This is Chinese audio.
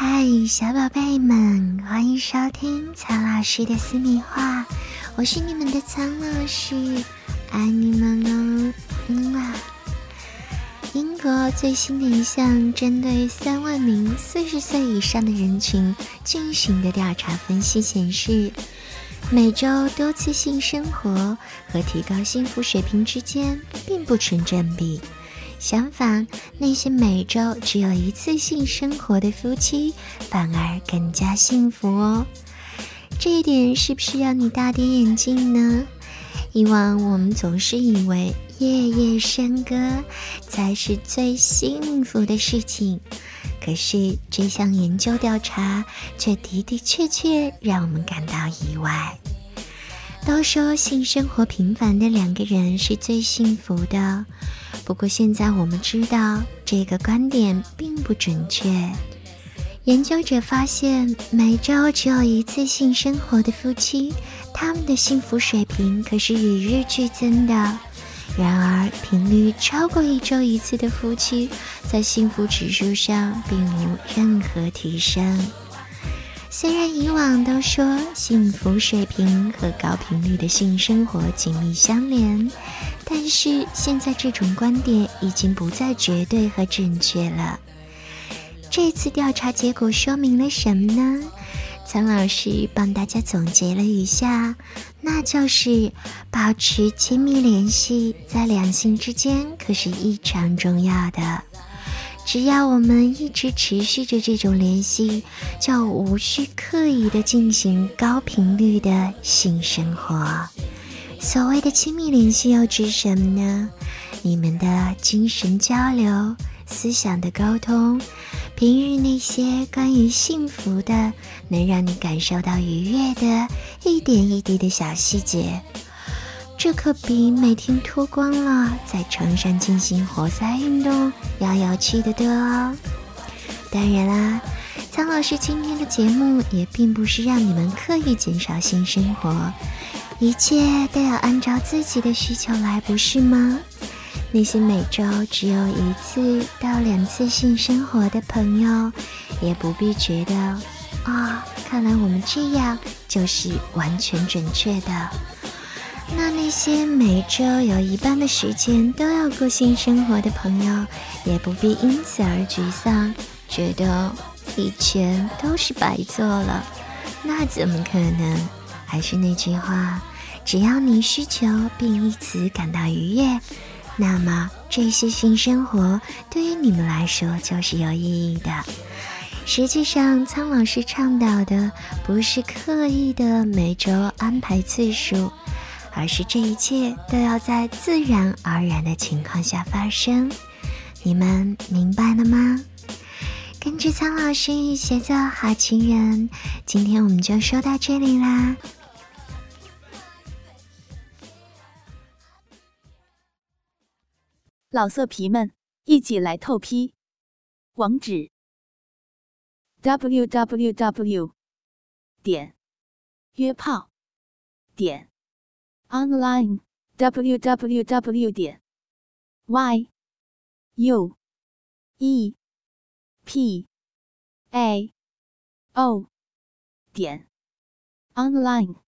嗨，小宝贝们，欢迎收听苍老师的私密话，我是你们的苍老师，爱你们哦，嗯啊。英国最新的一项针对三万名四十岁以上的人群进行的调查分析显示，每周多次性生活和提高幸福水平之间并不成正比。相反，那些每周只有一次性生活的夫妻反而更加幸福哦。这一点是不是让你大跌眼镜呢？以往我们总是以为夜夜笙歌才是最幸福的事情，可是这项研究调查却的的确确让我们感到意外。都说性生活频繁的两个人是最幸福的。不过现在我们知道，这个观点并不准确。研究者发现，每周只有一次性生活的夫妻，他们的幸福水平可是与日俱增的。然而，频率超过一周一次的夫妻，在幸福指数上并无任何提升。虽然以往都说幸福水平和高频率的性生活紧密相连，但是现在这种观点已经不再绝对和准确了。这次调查结果说明了什么呢？苍老师帮大家总结了一下，那就是保持亲密联系在两性之间可是异常重要的。只要我们一直持续着这种联系，就无需刻意的进行高频率的性生活。所谓的亲密联系又指什么呢？你们的精神交流、思想的沟通，平日那些关于幸福的、能让你感受到愉悦的一点一滴的小细节。这可比每天脱光了在床上进行活塞运动要有趣的多哦。当然啦，苍老师今天的节目也并不是让你们刻意减少性生活，一切都要按照自己的需求来，不是吗？那些每周只有一次到两次性生活的朋友，也不必觉得啊，看来我们这样就是完全准确的。那那些每周有一半的时间都要过性生活的朋友，也不必因此而沮丧，觉得以前都是白做了。那怎么可能？还是那句话，只要你需求并因此感到愉悦，那么这些性生活对于你们来说就是有意义的。实际上，苍老师倡导的不是刻意的每周安排次数。而是这一切都要在自然而然的情况下发生，你们明白了吗？跟着苍老师学做好情人，今天我们就说到这里啦。老色皮们，一起来透批，网址：w w w 点约炮点。online w w w 点 y u e p a o 点 online。